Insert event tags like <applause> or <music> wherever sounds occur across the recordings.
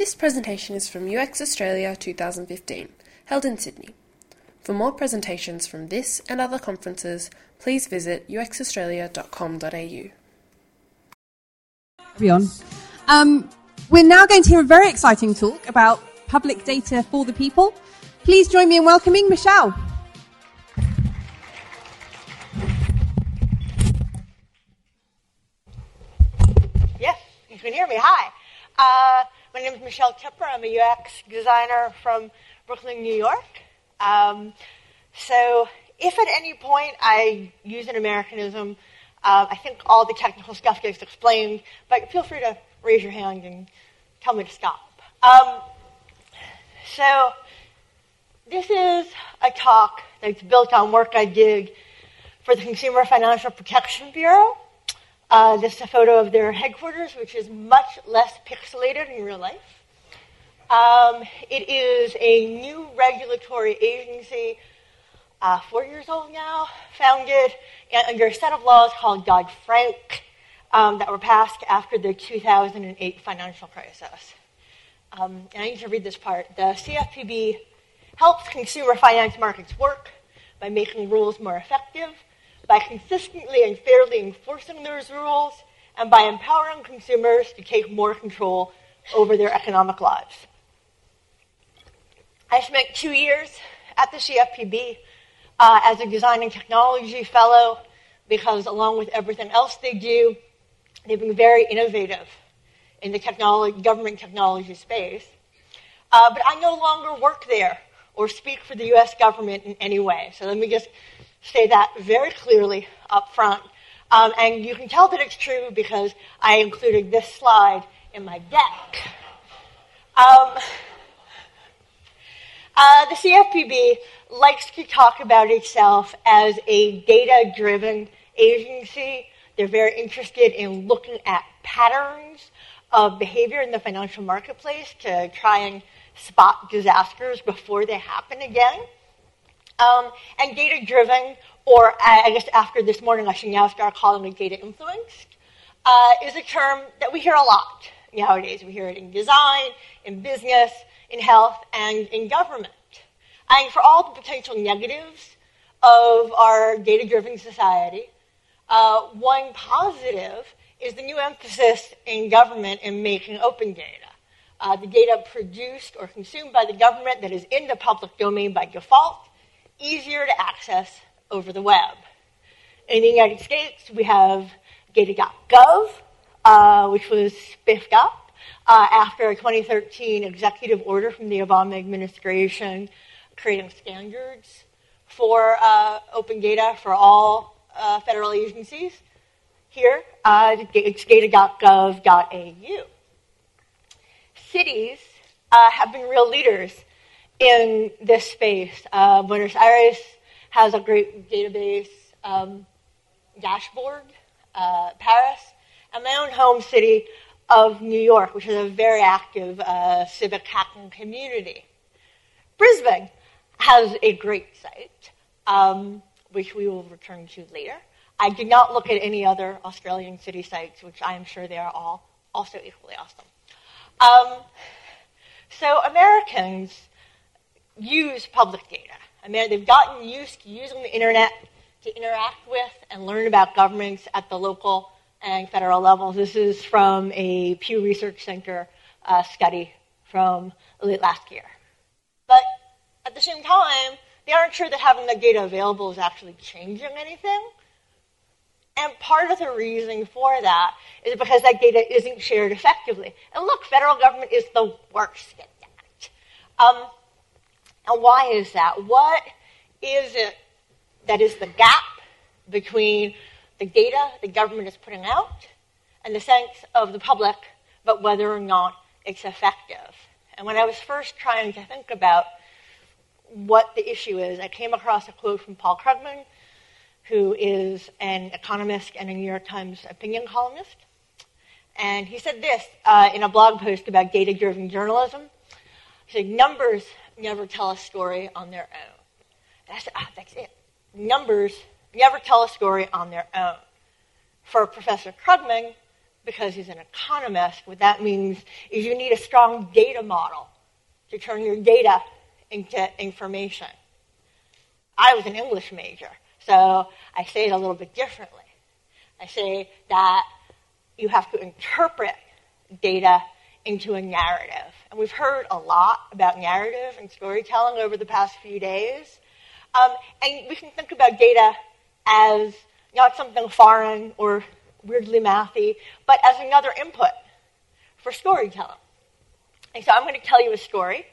This presentation is from UX Australia 2015, held in Sydney. For more presentations from this and other conferences, please visit uxaustralia.com.au. Everyone. Um, we're now going to hear a very exciting talk about public data for the people. Please join me in welcoming Michelle. Yes, you can hear me. Hi. Uh, my name is Michelle Tipper. I'm a UX designer from Brooklyn, New York. Um, so, if at any point I use an Americanism, uh, I think all the technical stuff gets explained, but feel free to raise your hand and tell me to stop. Um, so, this is a talk that's built on work I did for the Consumer Financial Protection Bureau. Uh, this is a photo of their headquarters, which is much less pixelated in real life. Um, it is a new regulatory agency, uh, four years old now, founded under a set of laws called Dodd Frank um, that were passed after the 2008 financial crisis. Um, and I need to read this part. The CFPB helps consumer finance markets work by making rules more effective by consistently and fairly enforcing those rules and by empowering consumers to take more control over their economic lives. I spent two years at the CFPB uh, as a design and technology fellow because, along with everything else they do, they've been very innovative in the technology, government technology space. Uh, but I no longer work there or speak for the US government in any way. So let me just say that very clearly up front. Um, and you can tell that it's true because I included this slide in my deck. Um, uh, the CFPB likes to talk about itself as a data driven agency. They're very interested in looking at patterns of behavior in the financial marketplace to try and spot disasters before they happen again. Um, and data driven, or I guess after this morning, I should now start calling it data influenced, uh, is a term that we hear a lot nowadays. We hear it in design, in business, in health, and in government. And for all the potential negatives of our data driven society, uh, one positive is the new emphasis in government in making open data. Uh, the data produced or consumed by the government that is in the public domain by default easier to access over the web. In the United States, we have data.gov, uh, which was spiffed up uh, after a 2013 executive order from the Obama administration creating standards for uh, open data for all uh, federal agencies. Here, uh, it's data.gov.au. Cities uh, have been real leaders in this space. Uh, Buenos Aires has a great database um, dashboard, uh, Paris, and my own home city of New York, which is a very active uh, civic hacking community. Brisbane has a great site, um, which we will return to later. I did not look at any other Australian city sites, which I am sure they are all also equally awesome. Um, so Americans use public data. I mean, they've gotten used to using the internet to interact with and learn about governments at the local and federal levels. This is from a Pew Research Center uh, study from late last year. But at the same time, they aren't sure that having the data available is actually changing anything. And part of the reason for that is because that data isn't shared effectively. And look, federal government is the worst at that. Um, and why is that? What is it that is the gap between the data the government is putting out and the sense of the public about whether or not it's effective? And when I was first trying to think about what the issue is, I came across a quote from Paul Krugman, who is an economist and a New York Times opinion columnist. And he said this uh, in a blog post about data driven journalism. He said, Numbers never tell a story on their own. And I said, ah, that's it. Numbers never tell a story on their own. For Professor Krugman, because he's an economist, what that means is you need a strong data model to turn your data into information. I was an English major, so I say it a little bit differently. I say that you have to interpret data into a narrative. And we've heard a lot about narrative and storytelling over the past few days. Um, and we can think about data as not something foreign or weirdly mathy, but as another input for storytelling. And so I'm going to tell you a story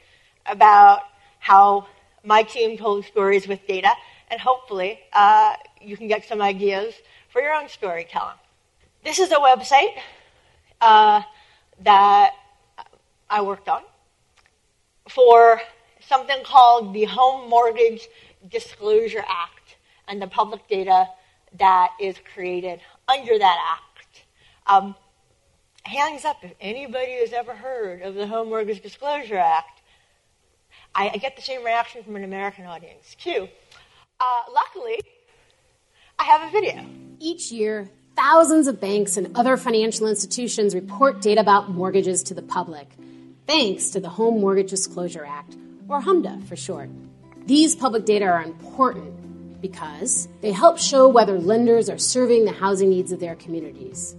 about how my team told stories with data, and hopefully uh, you can get some ideas for your own storytelling. This is a website uh, that I worked on for something called the Home Mortgage Disclosure Act and the public data that is created under that act. Um, hands up if anybody has ever heard of the Home Mortgage Disclosure Act. I, I get the same reaction from an American audience, too. Uh, luckily, I have a video. Each year, thousands of banks and other financial institutions report data about mortgages to the public, thanks to the Home Mortgage Disclosure Act, or HMDA for short. These public data are important because they help show whether lenders are serving the housing needs of their communities.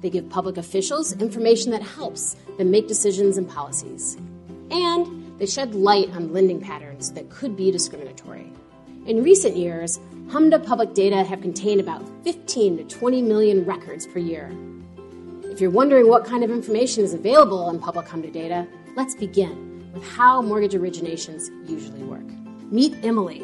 They give public officials information that helps them make decisions and policies. And they shed light on lending patterns that could be discriminatory. In recent years, HMDA public data have contained about 15 to 20 million records per year. If you're wondering what kind of information is available in public HMDA data, let's begin with how mortgage originations usually work. Meet Emily.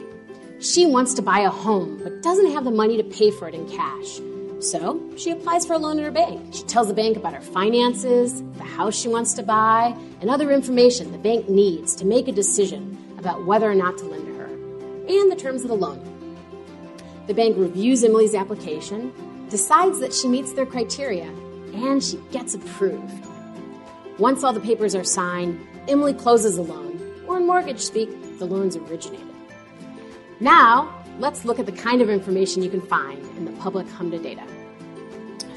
She wants to buy a home but doesn't have the money to pay for it in cash. So she applies for a loan at her bank. She tells the bank about her finances, the house she wants to buy, and other information the bank needs to make a decision about whether or not to lend to her, and the terms of the loan. The bank reviews Emily's application, decides that she meets their criteria, and she gets approved. Once all the papers are signed, Emily closes the loan, or in mortgage speak, the loan's originated. Now, let's look at the kind of information you can find in the public HMDA data.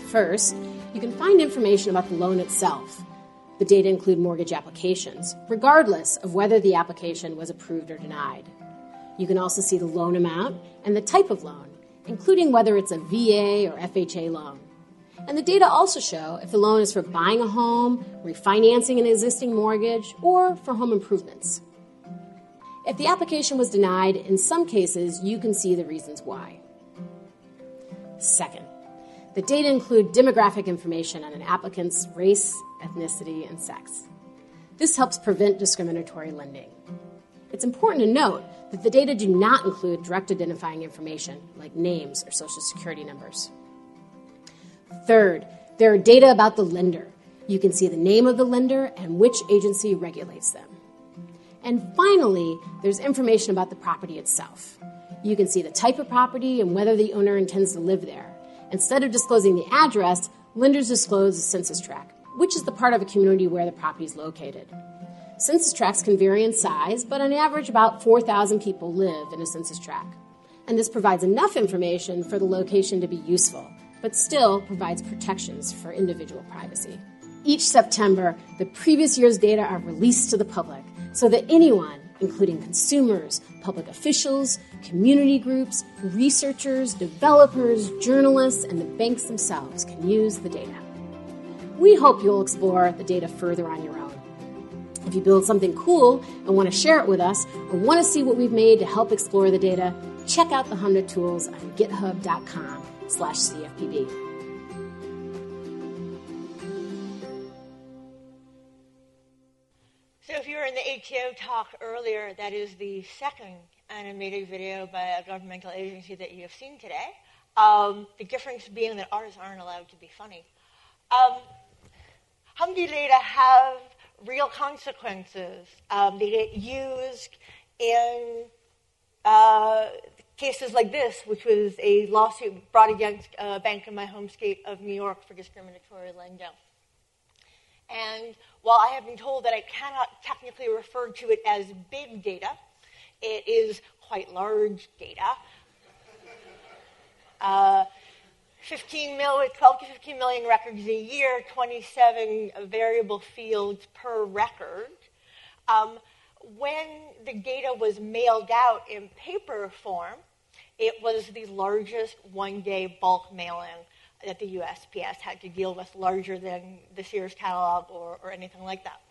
First, you can find information about the loan itself. The data include mortgage applications, regardless of whether the application was approved or denied. You can also see the loan amount and the type of loan, including whether it's a VA or FHA loan. And the data also show if the loan is for buying a home, refinancing an existing mortgage, or for home improvements. If the application was denied, in some cases, you can see the reasons why. Second, the data include demographic information on an applicant's race, ethnicity, and sex. This helps prevent discriminatory lending. It's important to note that the data do not include direct identifying information like names or social security numbers. Third, there are data about the lender. You can see the name of the lender and which agency regulates them. And finally, there's information about the property itself. You can see the type of property and whether the owner intends to live there. Instead of disclosing the address, lenders disclose the census tract, which is the part of a community where the property is located. Census tracts can vary in size, but on average, about 4,000 people live in a census tract. And this provides enough information for the location to be useful, but still provides protections for individual privacy. Each September, the previous year's data are released to the public so that anyone, including consumers, public officials, community groups, researchers, developers, journalists, and the banks themselves can use the data. We hope you'll explore the data further on your own. If you build something cool and want to share it with us, or want to see what we've made to help explore the data, check out the HMDA tools on github.com slash CFPB. So if you were in the ATO talk earlier, that is the second animated video by a governmental agency that you have seen today. Um, the difference being that artists aren't allowed to be funny. Um, have real consequences. Um, they get used in uh, cases like this, which was a lawsuit brought against a bank in my home state of New York for discriminatory lending. And while I have been told that I cannot technically refer to it as big data, it is quite large data. Uh, 15 million, 12 to 15 million records a year, 27 variable fields per record. Um, when the data was mailed out in paper form, it was the largest one day bulk mailing that the USPS had to deal with, larger than the Sears catalog or, or anything like that.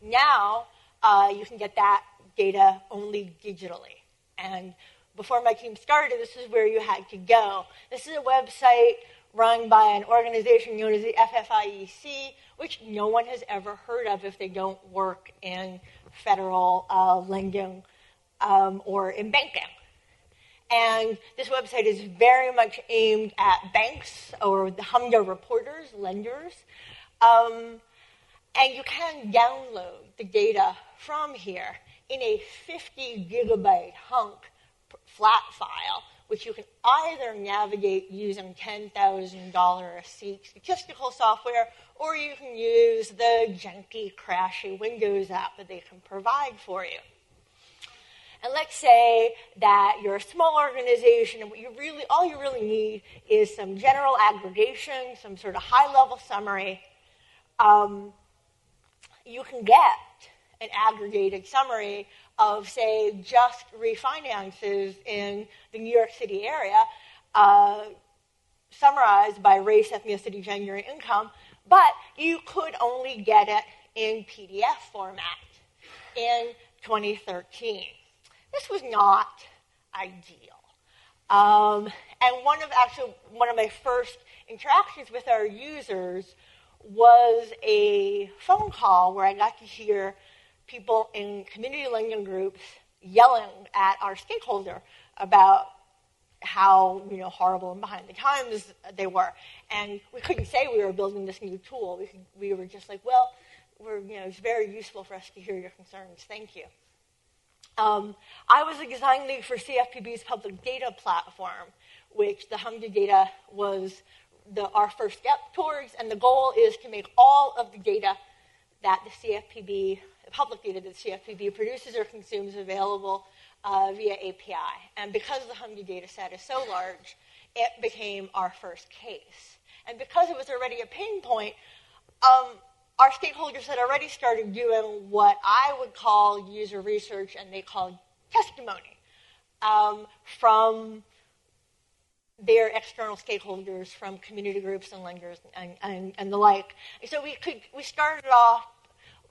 Now, uh, you can get that data only digitally. And before my team started, this is where you had to go. This is a website run by an organization known as the FFIEC, which no one has ever heard of if they don't work in federal uh, lending um, or in banking. And this website is very much aimed at banks or the HMDA reporters, lenders. Um, and you can download the data from here in a 50 gigabyte hunk flat file, which you can either navigate using $10,000 a seat statistical software, or you can use the junky, crashy Windows app that they can provide for you. And let's say that you're a small organization and what you really, all you really need is some general aggregation, some sort of high level summary. Um, you can get an aggregated summary of, say, just refinances in the New York City area, uh, summarized by race, ethnicity, gender, and income, but you could only get it in PDF format in 2013. This was not ideal. Um, and one of actually one of my first interactions with our users was a phone call where I got to hear people in community lending groups yelling at our stakeholder about how you know horrible and behind the times they were, and we couldn't say we were building this new tool. We, could, we were just like, well, we're you know it's very useful for us to hear your concerns. Thank you. Um, I was a design lead for CFPB's public data platform, which the HMDA data was the, our first step towards, and the goal is to make all of the data that the CFPB public data that CFPB produces or consumes available uh, via API. And because the HMDA data set is so large, it became our first case. And because it was already a pain point, um, our stakeholders had already started doing what I would call user research and they called testimony um, from their external stakeholders, from community groups and lenders and, and, and the like. So we, could, we started off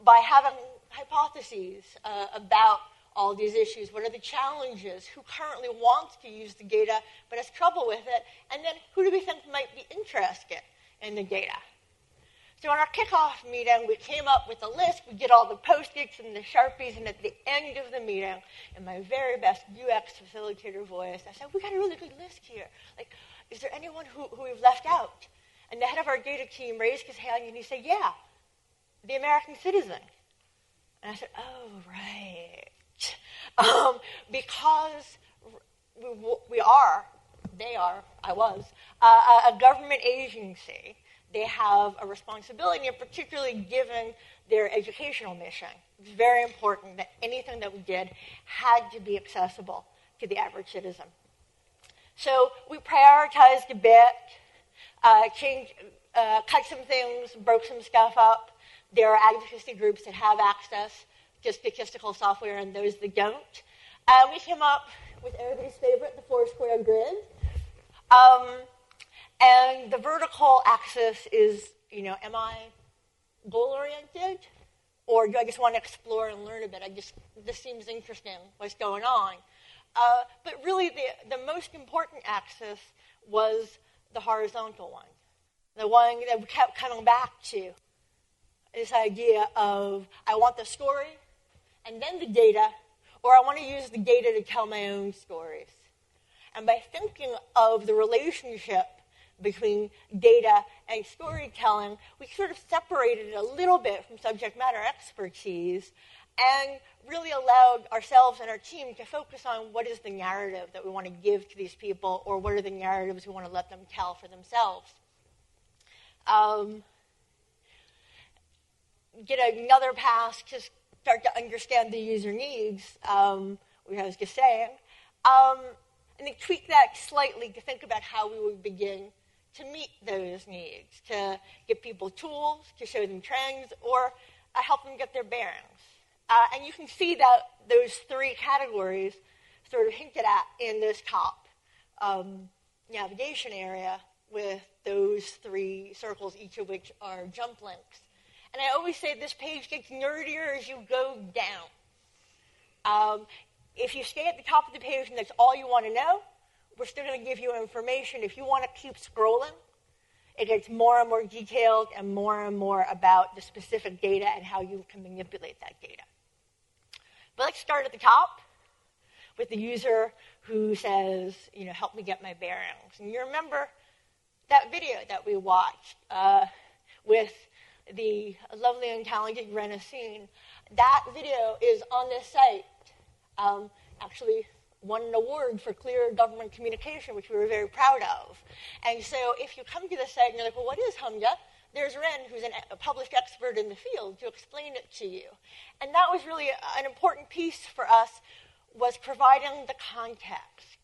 by having hypotheses uh, about all these issues. What are the challenges? Who currently wants to use the data but has trouble with it? And then who do we think might be interested in the data? So in our kickoff meeting, we came up with a list. We did all the post-its and the Sharpies, and at the end of the meeting, in my very best UX facilitator voice, I said, we got a really good list here. Like, is there anyone who, who we've left out? And the head of our data team raised his hand and he said, yeah, the American citizen. And I said, oh, right. Um, because we, we, are, they are, I was, uh, a government agency. They have a responsibility, and particularly given their educational mission. It's very important that anything that we did had to be accessible to the average citizen. So we prioritized a bit, uh, changed, uh, cut some things, broke some stuff up, there are advocacy groups that have access to statistical software and those that don't. Uh, we came up with everybody's favorite, the four square grid. Um, and the vertical axis is, you know, am I goal oriented? Or do I just want to explore and learn a bit? I just, this seems interesting, what's going on. Uh, but really, the, the most important axis was the horizontal one, the one that we kept coming back to this idea of I want the story and then the data, or I want to use the data to tell my own stories. And by thinking of the relationship between data and storytelling, we sort of separated it a little bit from subject matter expertise and really allowed ourselves and our team to focus on what is the narrative that we want to give to these people or what are the narratives we want to let them tell for themselves. Um, get another pass to start to understand the user needs, um, which I was just saying. Um, and then tweak that slightly to think about how we would begin to meet those needs, to give people tools, to show them trends, or uh, help them get their bearings. Uh, and you can see that those three categories sort of hinted at in this top um, navigation area with those three circles, each of which are jump links. And I always say this page gets nerdier as you go down. Um, if you stay at the top of the page and that's all you want to know, we're still going to give you information. If you want to keep scrolling, it gets more and more detailed and more and more about the specific data and how you can manipulate that data. But let's start at the top with the user who says, you know, help me get my bearings. And you remember that video that we watched uh, with the lovely and talented Rena Scene. That video is on this site. Um, actually, won an award for clear government communication, which we were very proud of. And so if you come to the site and you're like, well, what is HMDA? There's Ren, who's an, a published expert in the field, to explain it to you. And that was really an important piece for us, was providing the context,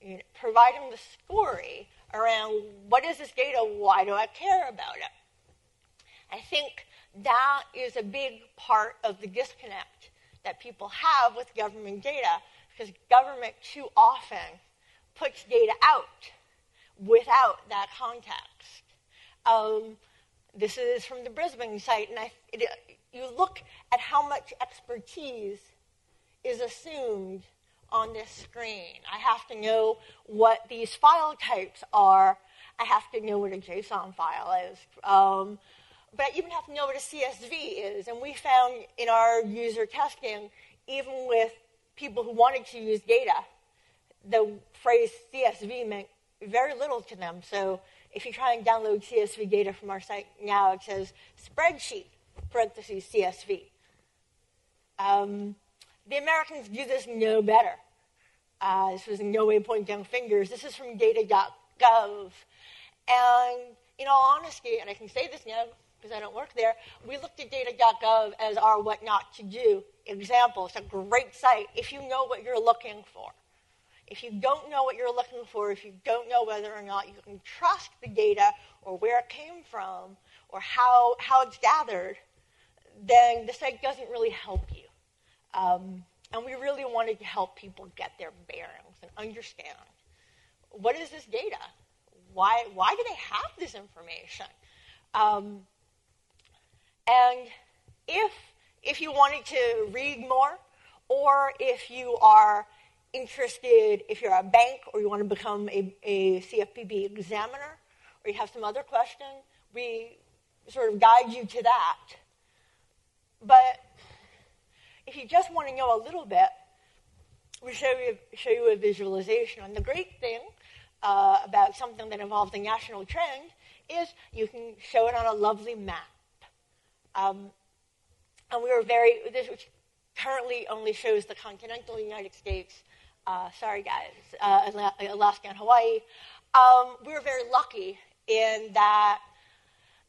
you know, providing the story around what is this data, why do I care about it? I think that is a big part of the disconnect that people have with government data because government too often puts data out without that context. Um, this is from the Brisbane site, and I, it, you look at how much expertise is assumed on this screen. I have to know what these file types are. I have to know what a JSON file is. Um, but I even have to know what a CSV is. And we found in our user testing, even with people who wanted to use data, the phrase CSV meant very little to them. So if you try and download CSV data from our site now, it says spreadsheet, parentheses, CSV. Um, the Americans do this no better. Uh, this was in no way pointing down fingers. This is from data.gov. And in all honesty, and I can say this now because I don't work there, we looked at data.gov as our what not to do example. It's a great site if you know what you're looking for. If you don't know what you're looking for, if you don't know whether or not you can trust the data or where it came from or how, how it's gathered, then the site doesn't really help you. Um, and we really wanted to help people get their bearings and understand what is this data? Why, why do they have this information? Um, and if if you wanted to read more, or if you are interested, if you're a bank or you want to become a, a CFPB examiner, or you have some other question, we sort of guide you to that. But if you just want to know a little bit, we show you, show you a visualization. And the great thing uh, about something that involves a national trend is you can show it on a lovely map. Um, and we were very, this currently only shows the continental United States. Uh, sorry, guys, uh, Alaska and Hawaii. Um, we were very lucky in that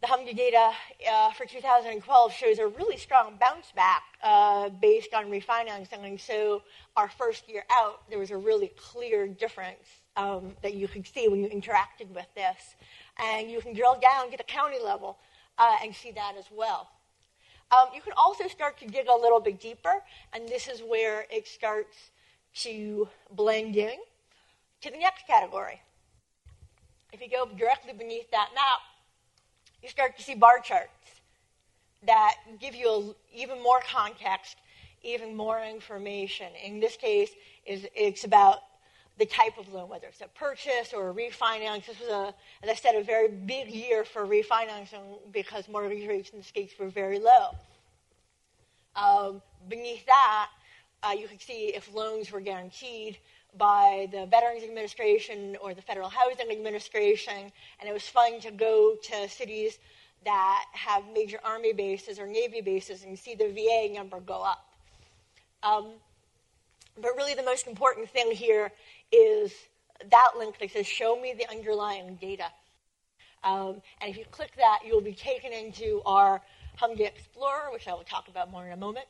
the HMDA data uh, for 2012 shows a really strong bounce back uh, based on refinancing. So, our first year out, there was a really clear difference um, that you could see when you interacted with this. And you can drill down, get a county level, uh, and see that as well. Um, you can also start to dig a little bit deeper, and this is where it starts to blend in to the next category. If you go directly beneath that map, you start to see bar charts that give you a, even more context, even more information. In this case, is it's about the type of loan, whether it's a purchase or a refinance. This was, a, as I said, a very big year for refinancing because mortgage rates in the States were very low. Um, beneath that, uh, you can see if loans were guaranteed by the Veterans Administration or the Federal Housing Administration, and it was fun to go to cities that have major Army bases or Navy bases and see the VA number go up. Um, but really, the most important thing here is that link that says, Show me the underlying data. Um, and if you click that, you'll be taken into our HMDA Explorer, which I will talk about more in a moment,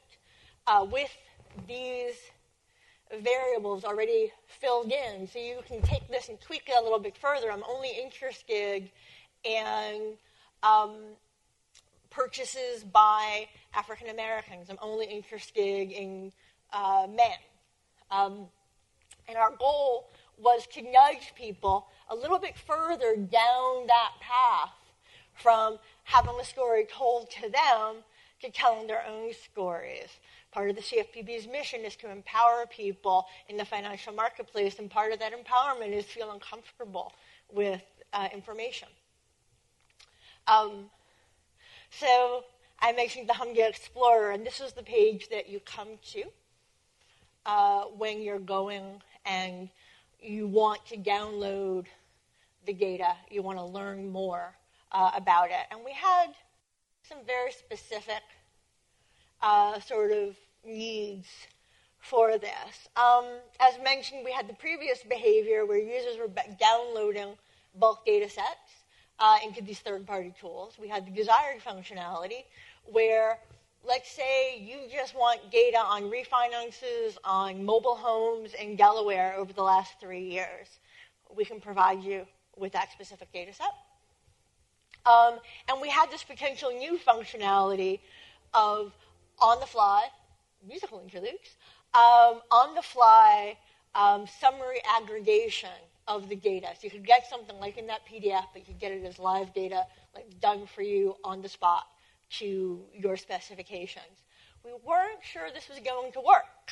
uh, with these variables already filled in. So you can take this and tweak it a little bit further. I'm only interested in um, purchases by African Americans. I'm only interested in uh, men. Um, and our goal was to nudge people a little bit further down that path from having a story told to them to telling their own stories. Part of the CFPB's mission is to empower people in the financial marketplace, and part of that empowerment is feeling comfortable with uh, information. Um, so I mentioned the HMDA Explorer, and this is the page that you come to uh, when you're going and you want to download the data, you want to learn more uh, about it. And we had some very specific uh, sort of needs for this. Um, as mentioned, we had the previous behavior where users were downloading bulk data sets uh, into these third party tools. We had the desired functionality where let's say you just want data on refinances on mobile homes in Delaware over the last three years. We can provide you with that specific data set. Um, and we had this potential new functionality of on the fly, musical interludes, um, on the fly um, summary aggregation of the data. So you could get something like in that PDF, but you could get it as live data, like done for you on the spot to your specifications. We weren't sure this was going to work,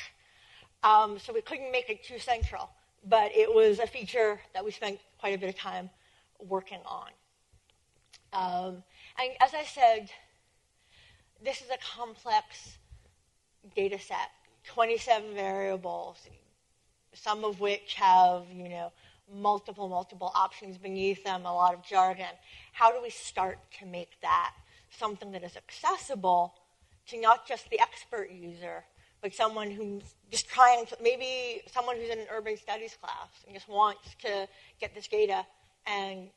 um, so we couldn't make it too central, but it was a feature that we spent quite a bit of time working on. Um, and as I said, this is a complex data set, 27 variables, some of which have, you know, multiple, multiple options beneath them, a lot of jargon. How do we start to make that something that is accessible to not just the expert user, but someone who's just trying to, maybe someone who's in an urban studies class and just wants to get this data and,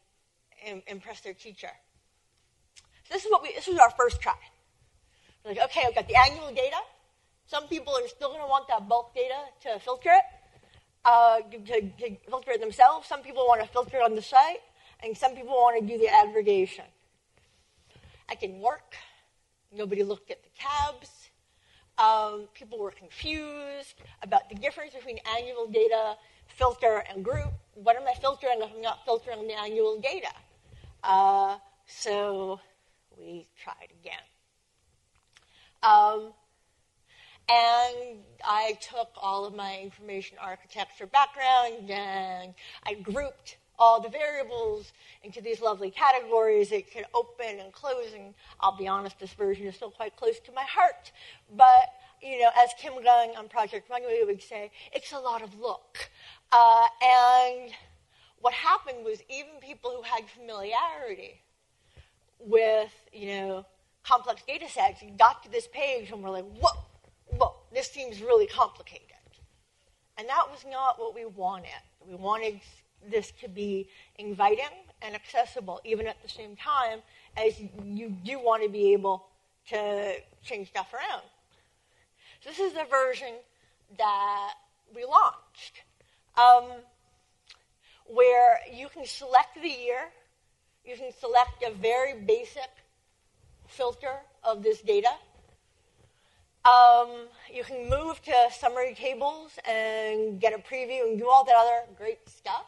impress their teacher. So this is what we, this was our first try. We're like, okay, I've got the annual data. Some people are still going to want that bulk data to filter it, uh, to, to filter it themselves. Some people want to filter it on the site, and some people want to do the aggregation. I didn't work. Nobody looked at the tabs. Um, people were confused about the difference between annual data, filter, and group. What am I filtering if I'm not filtering the annual data? Uh, so we tried again. Um, and I took all of my information architecture background and I grouped all the variables into these lovely categories. It can open and close, and I'll be honest, this version is still quite close to my heart. But, you know, as Tim Gunn on Project Runway would say, it's a lot of look. Uh, and what happened was even people who had familiarity with, you know, complex data sets got to this page and were like, whoa, whoa, this seems really complicated. And that was not what we wanted. We wanted this to be inviting and accessible, even at the same time as you do want to be able to change stuff around. So this is the version that we launched, um, where you can select the year, you can select a very basic filter of this data. Um, you can move to summary tables and get a preview and do all that other great stuff.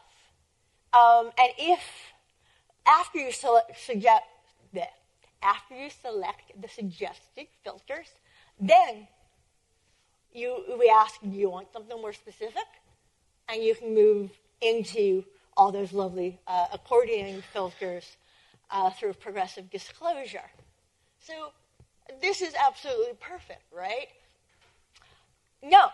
Um, and if after you select, suggest, after you select the suggested filters, then you, we ask, do you want something more specific? And you can move into all those lovely uh, accordion filters uh, through progressive disclosure. So this is absolutely perfect, right? No,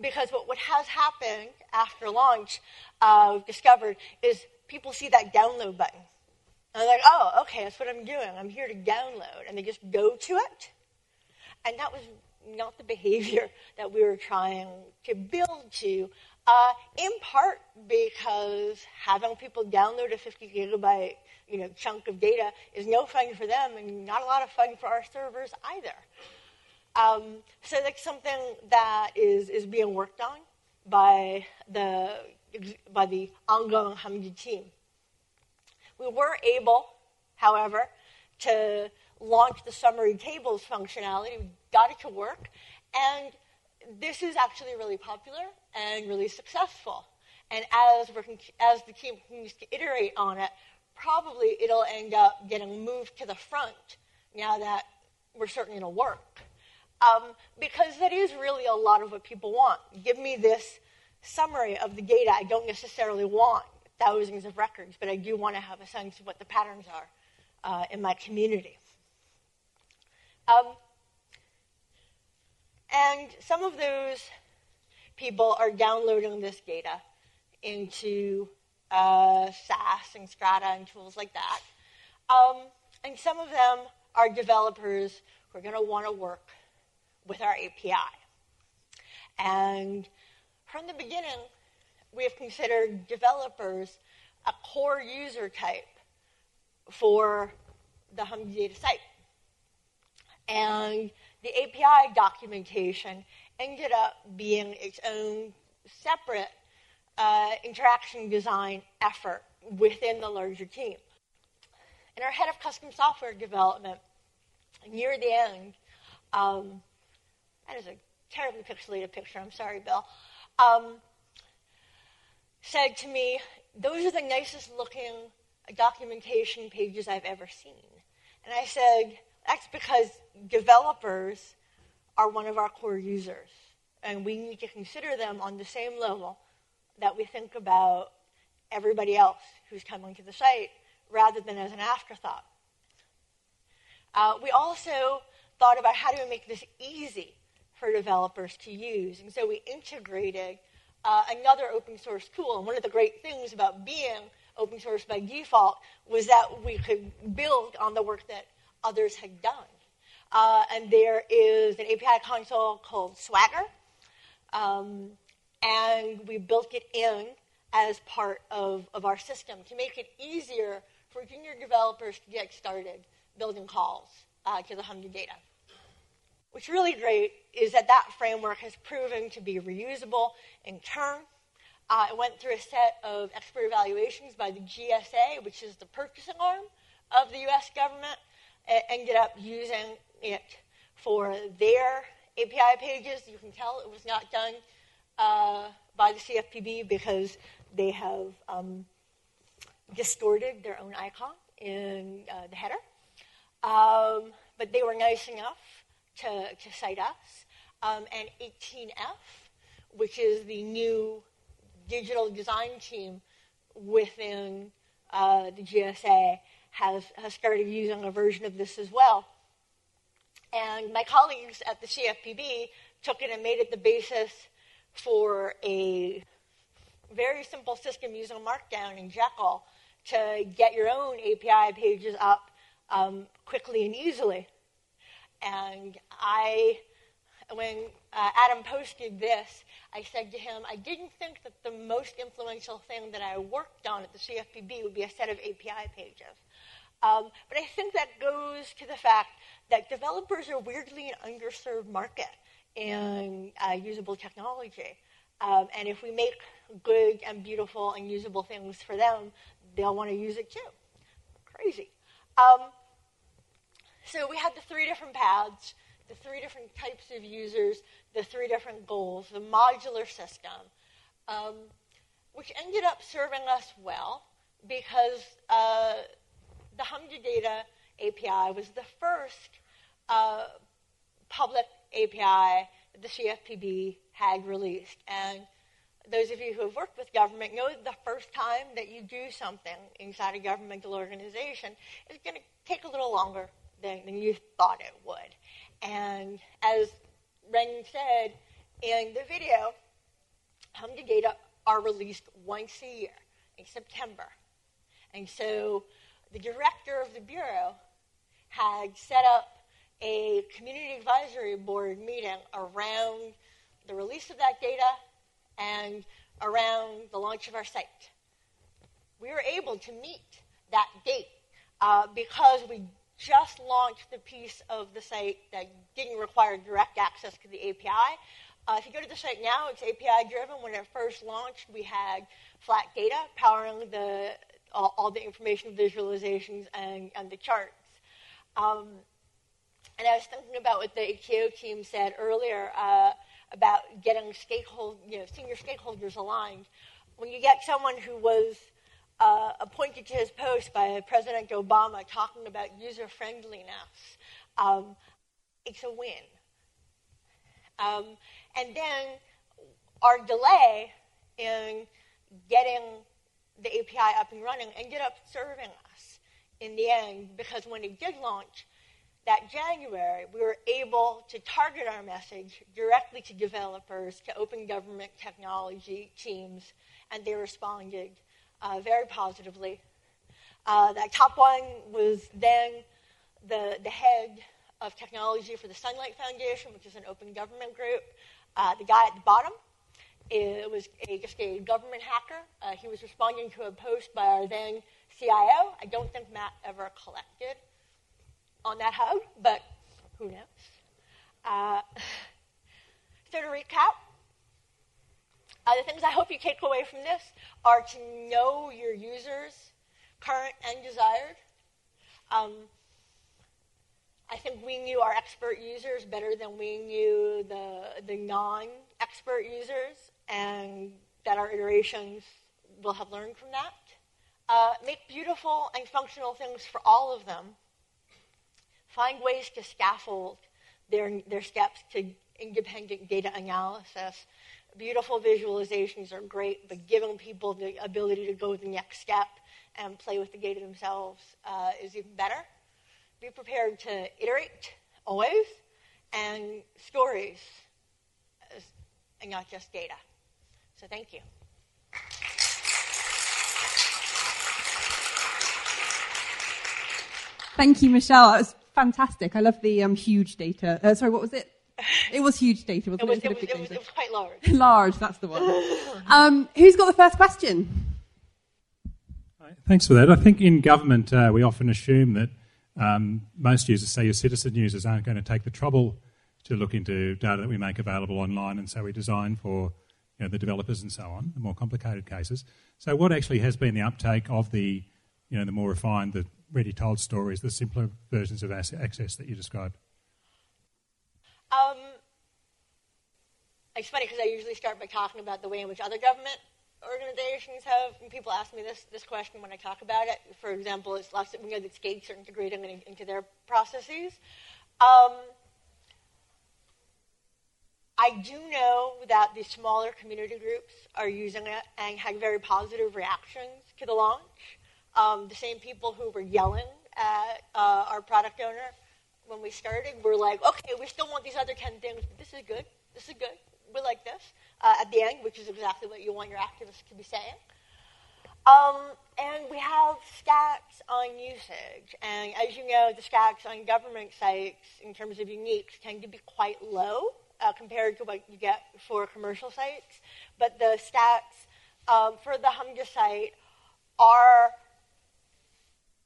because what, what has happened after launch, uh, discovered, is people see that download button. And they're like, oh, okay, that's what I'm doing. I'm here to download. And they just go to it. And that was not the <laughs> behavior that we were trying to build to, uh, in part because having people download a 50 gigabyte you know, chunk of data is no fun for them and not a lot of fun for our servers either. Um, so that's something that is, is being worked on by the, by the ongoing HMDA team. We were able, however, to launch the summary tables functionality. We got it to work, and this is actually really popular and really successful. And as, we're, as the team continues to iterate on it, probably it'll end up getting moved to the front now that we're certain it'll work. Um, because that is really a lot of what people want. Give me this summary of the data. I don't necessarily want thousands of records, but I do want to have a sense of what the patterns are uh, in my community. Um, and some of those people are downloading this data into uh, SAS and Stata and tools like that. Um, and some of them are developers who are going to want to work with our API. And from the beginning, we have considered developers a core user type for the Hum data site. And the API documentation ended up being its own separate uh, interaction design effort within the larger team. And our head of custom software development, near the end, um, that is a terribly pixelated picture, I'm sorry, Bill, um, said to me, Those are the nicest looking documentation pages I've ever seen. And I said, That's because developers are one of our core users, and we need to consider them on the same level that we think about everybody else who's coming to the site rather than as an afterthought. Uh, we also thought about how do we make this easy for developers to use, and so we integrated uh, another open source tool. And one of the great things about being open source by default was that we could build on the work that others had done. Uh, and there is an API console called Swagger. Um, and we built it in as part of, of our system to make it easier for junior developers to get started building calls uh, to the HMDA data. What's really great is that that framework has proven to be reusable in turn. Uh, it went through a set of expert evaluations by the GSA, which is the purchasing arm of the US government, and ended up using it for their API pages. You can tell it was not done uh, by the CFPB because they have um, distorted their own icon in uh, the header. Um, but they were nice enough to, to cite us. Um, and 18F, which is the new digital design team within uh, the GSA, has, has started using a version of this as well. And my colleagues at the CFPB took it and made it the basis for a very simple system using Markdown and Jekyll to get your own API pages up um, quickly and easily. And I, when uh, Adam posted this, I said to him, I didn't think that the most influential thing that I worked on at the CFPB would be a set of API pages. Um, but I think that goes to the fact that developers are weirdly an underserved market in uh, usable technology. Um, and if we make good and beautiful and usable things for them, they'll want to use it too. Crazy. Um, so we had the three different paths, the three different types of users, the three different goals, the modular system, um, which ended up serving us well because uh, the HMDA Data API was the first uh, public API that the CFPB had released. And those of you who have worked with government know the first time that you do something inside a governmental organization is going to take a little longer than, than you thought it would. And as Ren said in the video, HMDA data are released once a year in September. And so the director of the Bureau had set up a community advisory board meeting around the release of that data and around the launch of our site. We were able to meet that date uh, because we just launched the piece of the site that didn't require direct access to the API. Uh, if you go to the site now, it's API driven. When it first launched, we had flat data powering the, all, all the information visualizations and, and the charts. Um, and I was thinking about what the HCO team said earlier uh, about getting stakehold, you know, senior stakeholders aligned. When you get someone who was uh, appointed to his post by President Obama talking about user friendliness, um, it's a win. Um, and then our delay in getting the API up and running ended up serving us in the end because when it did launch that January, we were able to target our message directly to developers, to open government technology teams, and they responded uh, very positively. Uh, that top one was then the, the head of technology for the Sunlight Foundation, which is an open government group. Uh, the guy at the bottom it was a, just a government hacker. Uh, he was responding to a post by our then CIO. I don't think Matt ever collected on that hub, but who knows? Uh, <laughs> so to recap, uh, the things I hope you take away from this are to know your users, current and desired. Um, I think we knew our expert users better than we knew the, the non expert users, and that our iterations will have learned from that. Uh, make beautiful and functional things for all of them. Find ways to scaffold their, their steps to independent data analysis. Beautiful visualizations are great, but giving people the ability to go the next step and play with the data themselves uh, is even better. Be prepared to iterate always, and stories, and not just data. So thank you. Thank you, Michelle. That was fantastic. I love the um, huge data. Uh, sorry, what was it? It was huge data, wasn't it? Was, it, was, it, was, it was, quite large. <laughs> large, that's the one. <laughs> Um, who's got the first question? Thanks for that. I think in government, uh, we often assume that um, most users, say your citizen users, aren't going to take the trouble to look into data that we make available online, and so we design for you know, the developers and so on, the more complicated cases. So, what actually has been the uptake of the, you know, the more refined, the ready told stories, the simpler versions of access that you described? Um, it's funny because I usually start by talking about the way in which other government organizations have, and people ask me this, this question when I talk about it. For example, it's lots of, we know that states are integrating it into their processes. Um, I do know that the smaller community groups are using it and had very positive reactions to the launch. Um, the same people who were yelling at uh, our product owner when we started were like, okay, we still want these other 10 things, but this is good. This is good. Like this uh, at the end, which is exactly what you want your activists to be saying. Um, and we have stats on usage. And as you know, the stats on government sites in terms of uniques tend to be quite low uh, compared to what you get for commercial sites. But the stats um, for the HMDA site are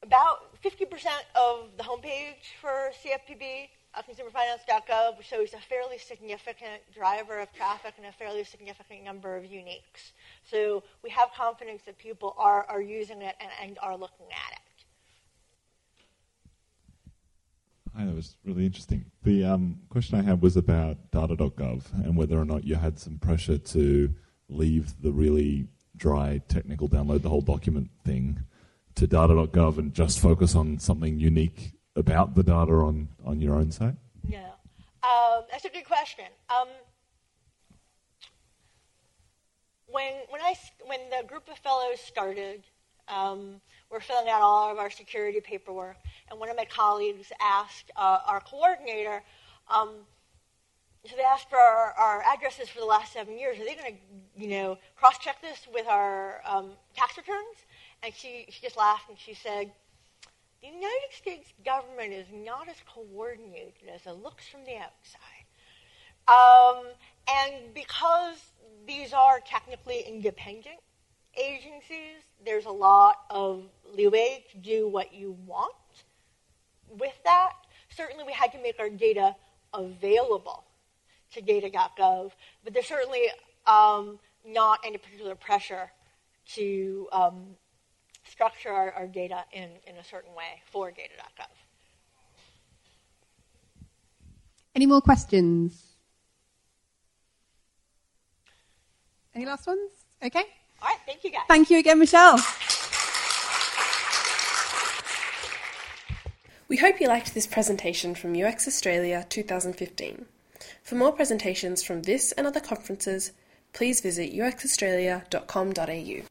about 50% of the homepage for CFPB, uh, consumerfinance.gov, shows a fairly significant driver of traffic and a fairly significant number of uniques. So we have confidence that people are, are using it and, and are looking at it. Hi, that was really interesting. The um, question I had was about data.gov and whether or not you had some pressure to leave the really dry technical download the whole document thing to data.gov and just focus on something unique about the data on, on your own site? Yeah, um, that's a good question. Um, when, when, I, when the group of fellows started, um, we're filling out all of our security paperwork. And one of my colleagues asked uh, our coordinator, um, so they asked for our, our, addresses for the last seven years. Are they going to, you know, cross-check this with our um, tax returns? And she, she just laughed and she said, the United States government is not as coordinated as it looks from the outside. Um, and because these are technically independent agencies, there's a lot of leeway to do what you want. With that, certainly we had to make our data available to data.gov, but there's certainly um, not any particular pressure to um, structure our, our, data in, in a certain way for data.gov. Any more questions? Any last ones? Okay. All right, thank you guys. Thank you again, Michelle. We hope you liked this presentation from UX Australia 2015. For more presentations from this and other conferences, please visit uxaustralia.com.au.